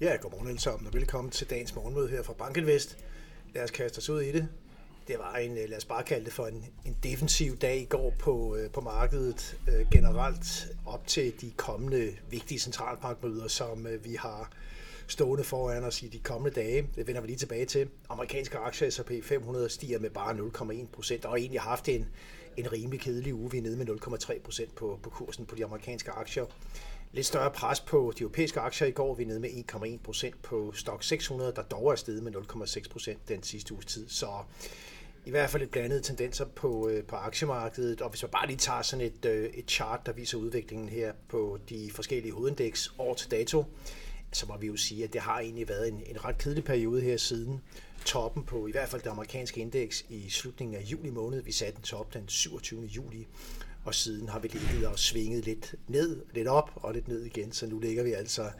Ja, godmorgen alle sammen, og velkommen til dagens morgenmøde her fra Bankinvest. Lad os kaste os ud i det. Det var en, øh, lad os bare kalde det for en, en defensiv dag i går på, øh, på markedet øh, generelt op til de kommende vigtige centralbankmøder, som øh, vi har stående foran os i de kommende dage. Det vender vi lige tilbage til. Amerikanske aktier S&P 500 stiger med bare 0,1 procent, og har egentlig haft en, en rimelig kedelig uge. Vi er nede med 0,3 procent på, på kursen på de amerikanske aktier. Lidt større pres på de europæiske aktier i går. Vi er nede med 1,1 procent på Stock 600, der dog er steget med 0,6 procent den sidste uges tid. Så i hvert fald lidt blandede tendenser på, øh, på aktiemarkedet. Og hvis man bare lige tager sådan et, øh, et chart, der viser udviklingen her på de forskellige hovedindeks år til dato, så må vi jo sige, at det har egentlig været en, en ret kedelig periode her siden toppen på i hvert fald det amerikanske indeks i slutningen af juli måned. Vi satte en top den 27. juli, og siden har vi ligget og svinget lidt ned, lidt op og lidt ned igen, så nu ligger vi altså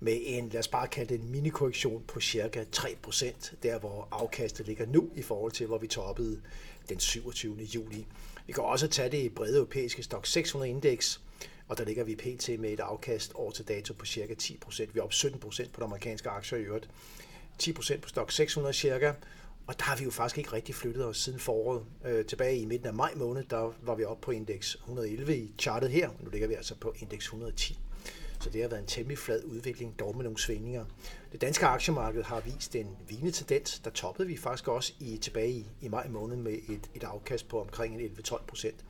med en, lad os bare kalde det en mini-korrektion på cirka 3%, der hvor afkastet ligger nu i forhold til, hvor vi toppede den 27. juli. Vi kan også tage det brede europæiske Stock 600 indeks, og der ligger vi pt. med et afkast over til dato på cirka 10%. Vi er op 17% på de amerikanske aktier i øvrigt. 10% på Stock 600 cirka, og der har vi jo faktisk ikke rigtig flyttet os siden foråret. Øh, tilbage i midten af maj måned, der var vi oppe på indeks 111 i chartet her. Nu ligger vi altså på indeks 110. Så det har været en temmelig flad udvikling, dog med nogle svingninger. Det danske aktiemarked har vist en vigende tendens. Der toppede vi faktisk også i, tilbage i, i maj måned med et, et afkast på omkring 11-12 procent.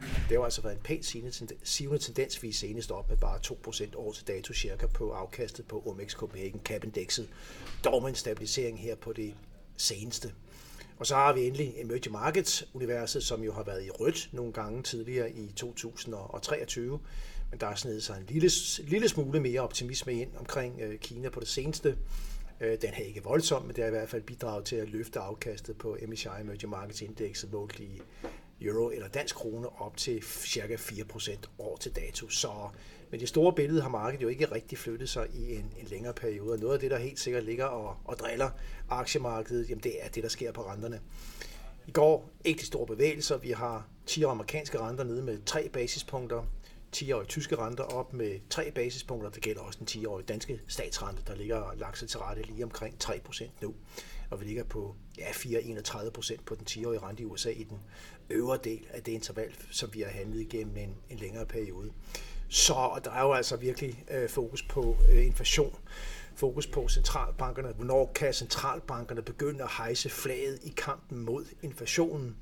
Det har altså været en pæn sivende tendens, vi er senest op med bare 2% år til dato cirka på afkastet på OMX Copenhagen Cap Indexet. Dog med en stabilisering her på det seneste. Og så har vi endelig emerging markets universet, som jo har været i rødt nogle gange tidligere i 2023. Men der er snedet sig en lille, lille smule mere optimisme ind omkring øh, Kina på det seneste. Øh, den har ikke voldsomt, men det har i hvert fald bidraget til at løfte afkastet på MSCI Emerging Markets Index målt i euro eller dansk krone op til cirka 4% år til dato. Så med det store billede har markedet jo ikke rigtig flyttet sig i en, en længere periode. Og noget af det, der helt sikkert ligger og, og driller aktiemarkedet, jamen det er det, der sker på renterne. I går ikke de store bevægelser. Vi har 10 amerikanske renter nede med 3 basispunkter. 10-årige tyske renter op med 3 basispunkter. Det gælder også den 10-årige danske statsrente, der ligger lagt sig til rette lige omkring 3% nu. Og vi ligger på ja, 4,31% på den 10-årige rente i USA i den øvre del af det interval, som vi har handlet igennem en, en længere periode. Så der er jo altså virkelig øh, fokus på øh, inflation, fokus på centralbankerne. Hvornår kan centralbankerne begynde at hejse flaget i kampen mod inflationen?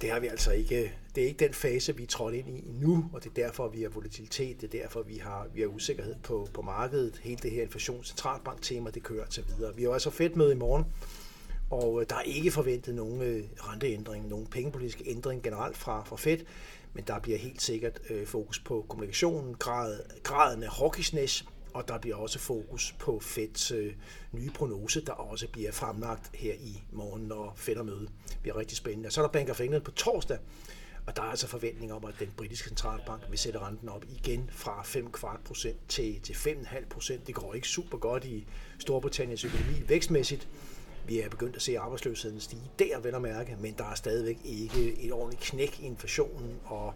Det har vi altså ikke. Det er ikke den fase, vi er trådt ind i nu, og det er derfor, vi har volatilitet, det er derfor, vi har, vi har usikkerhed på, på markedet. Hele det her inflation centralbanktema, det kører til videre. Vi har altså fedt møde i morgen, og øh, der er ikke forventet nogen øh, renteændring, nogen pengepolitisk ændring generelt fra, fra Fed, men der bliver helt sikkert øh, fokus på kommunikationen, grad, graden af hawkishness, og der bliver også fokus på Feds øh, nye prognose, der også bliver fremlagt her i morgen, når Fed er møde. Det bliver rigtig spændende. Så er der Bank of England på torsdag, og der er altså forventninger om, at den britiske centralbank vil sætte renten op igen fra 5 kvart procent til, til 5,5 procent. Det går ikke super godt i Storbritanniens økonomi vækstmæssigt, vi er begyndt at se arbejdsløsheden stige der, vel at mærke, men der er stadigvæk ikke et ordentligt knæk i inflationen, og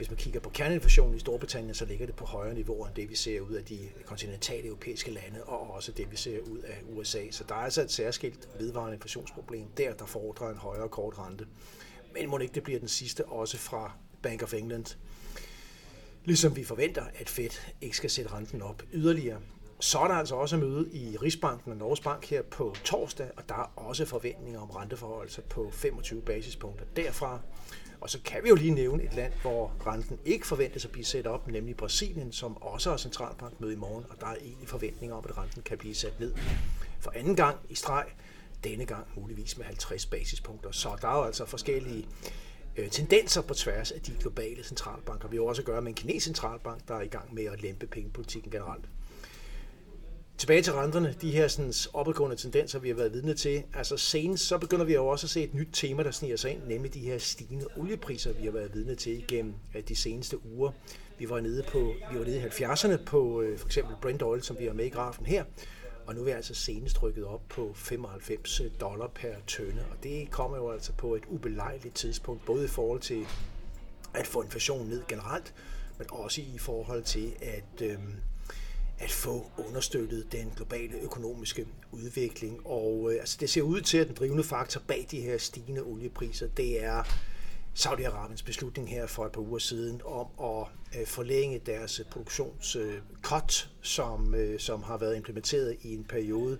hvis man kigger på kerneinflationen i Storbritannien, så ligger det på højere niveau end det, vi ser ud af de kontinentale europæiske lande, og også det, vi ser ud af USA. Så der er altså et særskilt vedvarende inflationsproblem der, der fordrer en højere kort rente. Men må ikke det bliver den sidste også fra Bank of England. Ligesom vi forventer, at Fed ikke skal sætte renten op yderligere. Så er der altså også møde i Rigsbanken og Norges Bank her på torsdag, og der er også forventninger om renteforholdelser på 25 basispunkter derfra. Og så kan vi jo lige nævne et land, hvor renten ikke forventes at blive sat op, nemlig Brasilien, som også har centralbankmøde i morgen, og der er egentlig forventninger om, at renten kan blive sat ned for anden gang i streg, denne gang muligvis med 50 basispunkter. Så der er jo altså forskellige øh, tendenser på tværs af de globale centralbanker. Vi har også at gøre med en kinesisk centralbank, der er i gang med at lempe pengepolitikken generelt. Tilbage til renterne, de her sådan, opadgående tendenser, vi har været vidne til. Altså senest, så begynder vi jo også at se et nyt tema, der sniger sig ind, nemlig de her stigende oliepriser, vi har været vidne til igennem de seneste uger. Vi var nede, på, vi var nede i 70'erne på øh, for eksempel Brent Oil, som vi har med i grafen her, og nu er vi altså senest rykket op på 95 øh, dollar per tønde, og det kommer jo altså på et ubelejligt tidspunkt, både i forhold til at få inflationen ned generelt, men også i forhold til at, øh, at få understøttet den globale økonomiske udvikling. Og øh, altså, det ser ud til, at den drivende faktor bag de her stigende oliepriser, det er Saudi-Arabiens beslutning her for et par uger siden om at øh, forlænge deres øh, produktionscut, øh, som, øh, som har været implementeret i en periode.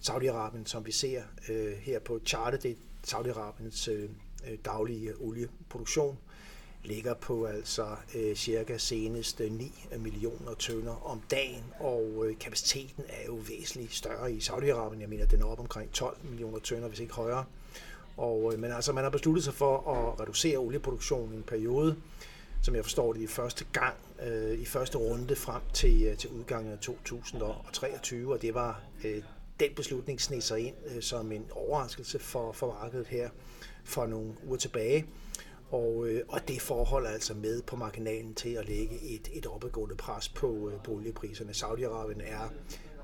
Saudi-Arabien, som vi ser øh, her på chartet, det er Saudi-Arabiens øh, daglige olieproduktion, ligger på altså øh, cirka senest 9 millioner tønder om dagen, og øh, kapaciteten er jo væsentligt større i Saudi-Arabien. Jeg mener, den er op omkring 12 millioner tønder, hvis ikke højere. Og, øh, men altså, man har besluttet sig for at reducere olieproduktionen i en periode, som jeg forstår det i første gang, øh, i første runde frem til, øh, til udgangen af 2023, og det var øh, den beslutning sned sig ind øh, som en overraskelse for, for markedet her for nogle uger tilbage. Og, øh, og det forhold er altså med på marginalen til at lægge et, et opadgående pres på, øh, på oliepriserne. Saudi-Arabien er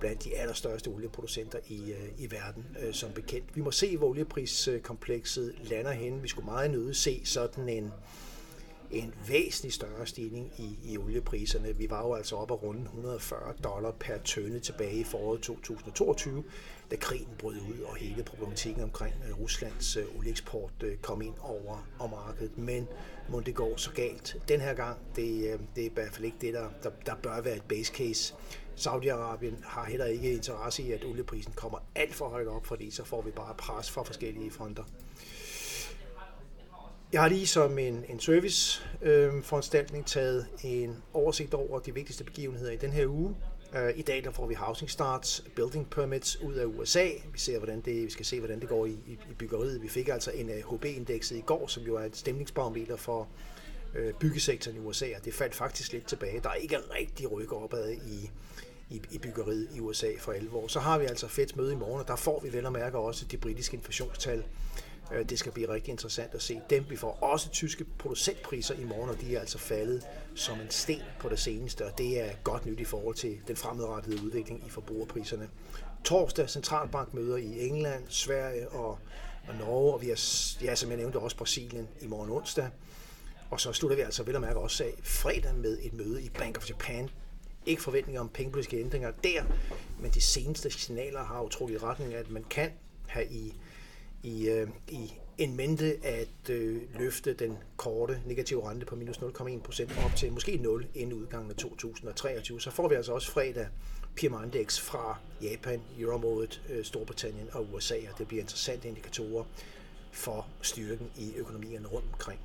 blandt de allerstørste olieproducenter i, øh, i verden, øh, som bekendt. Vi må se, hvor oliepriskomplekset lander hen. Vi skulle meget nøde se sådan en, en væsentlig større stigning i, i oliepriserne. Vi var jo altså oppe at runde 140 dollar per tønde tilbage i foråret 2022, da krigen brød ud, og hele problematikken omkring øh, Ruslands øh, olieeksport øh, kom ind over, over markedet. Men må det går så galt den her gang, det, det er i hvert fald ikke det, der, der, der bør være et base case. Saudi-Arabien har heller ikke interesse i, at olieprisen kommer alt for højt op, fordi så får vi bare pres fra forskellige fronter. Jeg har lige som en, en service øh, taget en oversigt over de vigtigste begivenheder i den her uge. Øh, I dag der får vi housing starts, building permits ud af USA. Vi, ser, hvordan det, vi skal se, hvordan det går i, i, i byggeriet. Vi fik altså en HB-indekset i går, som jo er et stemningsbarometer for øh, byggesektoren i USA, og det faldt faktisk lidt tilbage. Der er ikke rigtig ryk opad i, i, i byggeriet i USA for alvor. Så har vi altså fedt møde i morgen, og der får vi vel og mærke også de britiske inflationstal. Øh, det skal blive rigtig interessant at se dem. Vi får også tyske producentpriser i morgen, og de er altså faldet som en sten på det seneste, og det er godt nyt i forhold til den fremadrettede udvikling i forbrugerpriserne. Torsdag centralbankmøder i England, Sverige og, og Norge, og vi har, ja, som jeg nævnte, også Brasilien i morgen onsdag. Og så slutter vi altså vel og mærke også af fredag med et møde i Bank of Japan. Ikke forventninger om pengepolitiske ændringer der, men de seneste signaler har utrolig retning af, at man kan have i i, øh, i en mente at øh, løfte den korte negative rente på minus 0,1% op til måske 0 inden udgangen af 2023. Så får vi altså også fredag PMI Index fra Japan, Euroområdet, øh, Storbritannien og USA, og det bliver interessante indikatorer for styrken i økonomierne rundt omkring.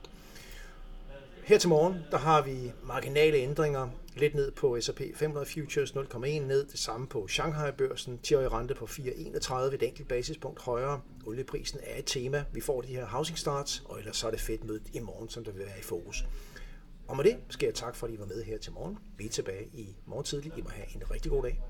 Her til morgen, der har vi marginale ændringer lidt ned på S&P 500 Futures, 0,1 ned, det samme på Shanghai-børsen, 10 rente på 4,31, et enkelt basispunkt højere. Olieprisen er et tema. Vi får de her housing starts, og ellers så er det fedt mødet i morgen, som der vil være i fokus. Og med det skal jeg tak for, at I var med her til morgen. Vi er tilbage i morgen tidlig. I må have en rigtig god dag.